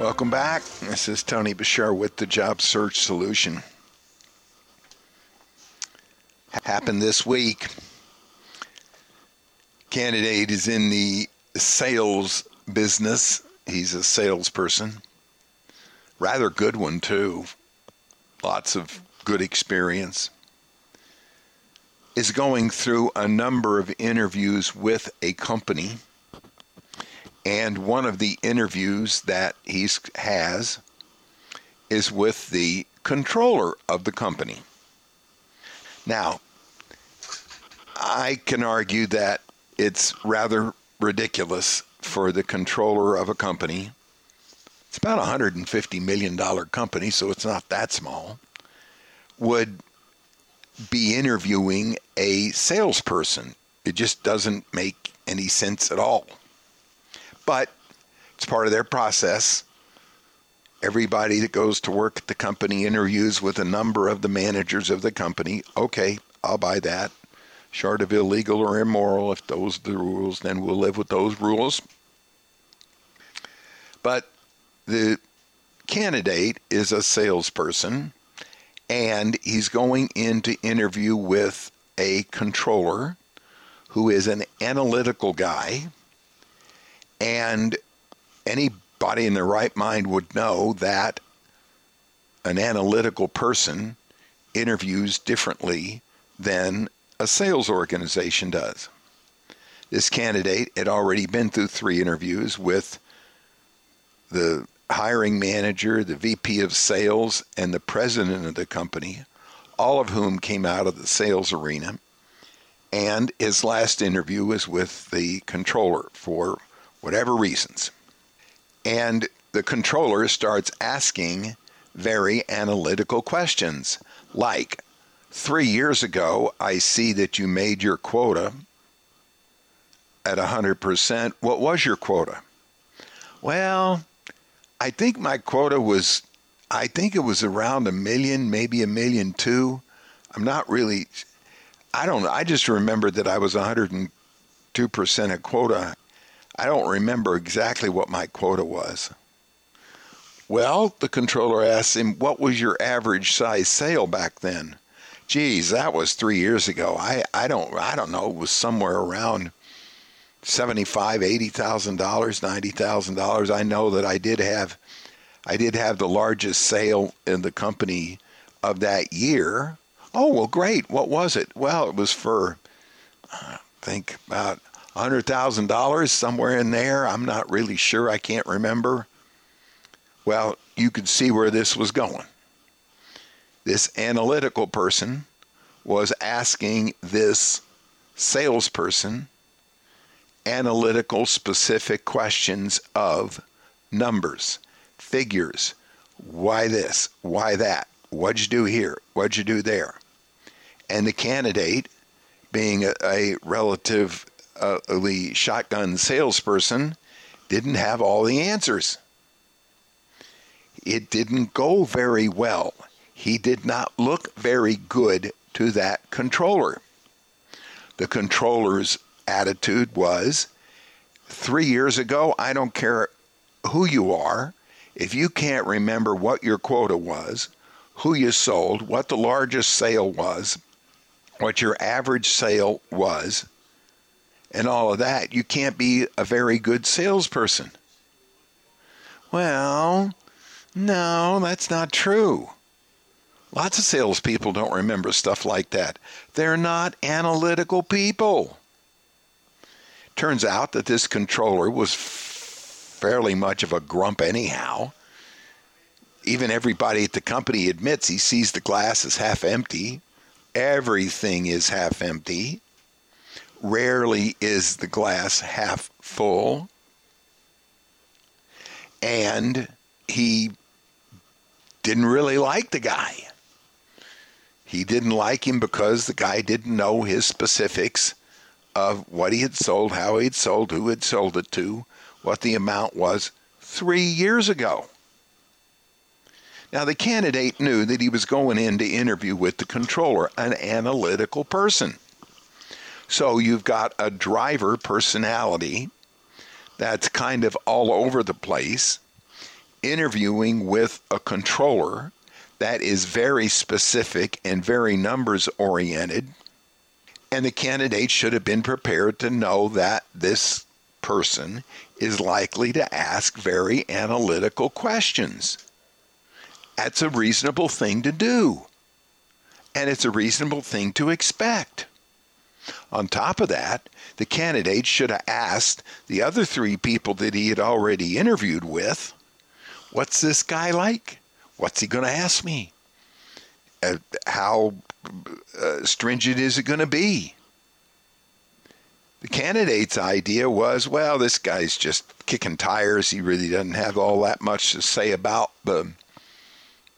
Welcome back. This is Tony Bashar with the Job Search Solution. Happened this week. Candidate is in the sales business. He's a salesperson. Rather good one, too. Lots of good experience. Is going through a number of interviews with a company and one of the interviews that he has is with the controller of the company. Now, I can argue that it's rather ridiculous for the controller of a company. It's about a $150 million company, so it's not that small. Would be interviewing a salesperson. It just doesn't make any sense at all. But it's part of their process. Everybody that goes to work at the company interviews with a number of the managers of the company. Okay, I'll buy that. Short of illegal or immoral, if those are the rules, then we'll live with those rules. But the candidate is a salesperson and he's going in to interview with a controller who is an analytical guy and anybody in their right mind would know that an analytical person interviews differently than a sales organization does. This candidate had already been through three interviews with the hiring manager, the VP of sales, and the president of the company, all of whom came out of the sales arena. And his last interview was with the controller for whatever reasons. And the controller starts asking very analytical questions like, Three years ago, I see that you made your quota at 100%. What was your quota? Well, I think my quota was, I think it was around a million, maybe a million two. I'm not really, I don't know. I just remember that I was 102% of quota I don't remember exactly what my quota was. Well, the controller asked him, What was your average size sale back then? Geez, that was three years ago. I, I don't I don't know. It was somewhere around seventy-five, eighty thousand dollars, ninety thousand dollars. I know that I did have I did have the largest sale in the company of that year. Oh well, great. What was it? Well, it was for I think about $100,000 somewhere in there. I'm not really sure. I can't remember. Well, you could see where this was going. This analytical person was asking this salesperson analytical, specific questions of numbers, figures. Why this? Why that? What'd you do here? What'd you do there? And the candidate, being a, a relative uh, the shotgun salesperson didn't have all the answers. It didn't go very well. He did not look very good to that controller. The controller's attitude was three years ago, I don't care who you are, if you can't remember what your quota was, who you sold, what the largest sale was, what your average sale was, and all of that, you can't be a very good salesperson. Well, no, that's not true. Lots of salespeople don't remember stuff like that. They're not analytical people. Turns out that this controller was fairly much of a grump, anyhow. Even everybody at the company admits he sees the glass as half empty. Everything is half empty. Rarely is the glass half full. And he didn't really like the guy. He didn't like him because the guy didn't know his specifics of what he had sold, how he had sold, who had sold it to, what the amount was three years ago. Now, the candidate knew that he was going in to interview with the controller, an analytical person. So you've got a driver personality that's kind of all over the place. interviewing with a controller that is very specific and very numbers oriented. And the candidate should have been prepared to know that this person is likely to ask very analytical questions. That's a reasonable thing to do. And it's a reasonable thing to expect. On top of that, the candidate should have asked the other three people that he had already interviewed with, What's this guy like? What's he going to ask me? Uh, how uh, stringent is it going to be? The candidate's idea was, well, this guy's just kicking tires. He really doesn't have all that much to say about the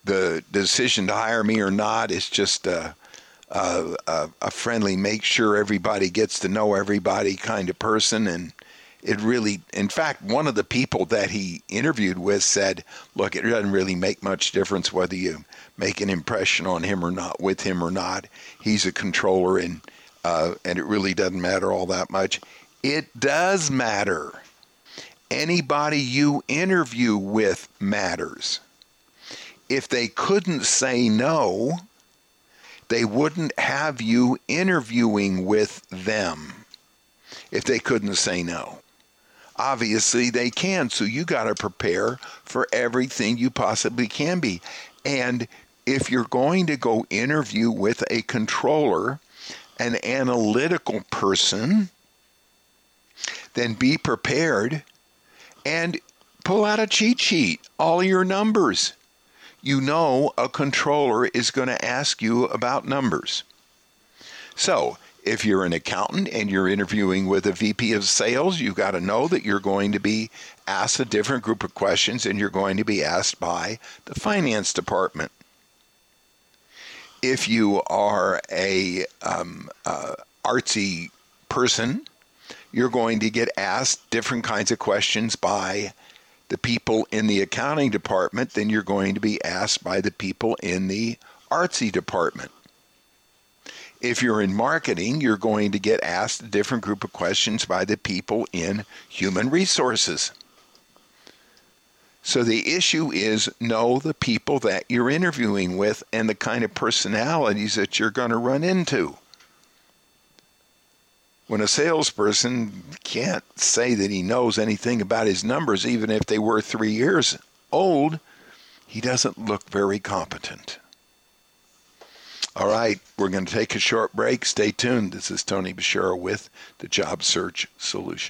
the decision to hire me or not. It's just a, a, a friendly, make sure everybody gets to know everybody kind of person, and it really, in fact, one of the people that he interviewed with said, look, it doesn't really make much difference whether you make an impression on him or not, with him or not. He's a controller, and, uh, and it really doesn't matter all that much. It does matter. Anybody you interview with matters. If they couldn't say no, they wouldn't have you interviewing with them if they couldn't say no obviously they can. So you got to prepare for everything you possibly can be. And if you're going to go interview with a controller, an analytical person, then be prepared and pull out a cheat sheet, all your numbers. You know a controller is going to ask you about numbers. So if you're an accountant and you're interviewing with a VP of sales, you've got to know that you're going to be asked a different group of questions and you're going to be asked by the finance department. If you are a um, uh, artsy person, you're going to get asked different kinds of questions by the people in the accounting department than you're going to be asked by the people in the artsy department. If you're in marketing, you're going to get asked a different group of questions by the people in human resources. So the issue is know the people that you're interviewing with and the kind of personalities that you're going to run into. When a salesperson can't say that he knows anything about his numbers, even if they were three years old, he doesn't look very competent. All right, we're going to take a short break. Stay tuned. This is Tony Beshara with the Job Search Solution.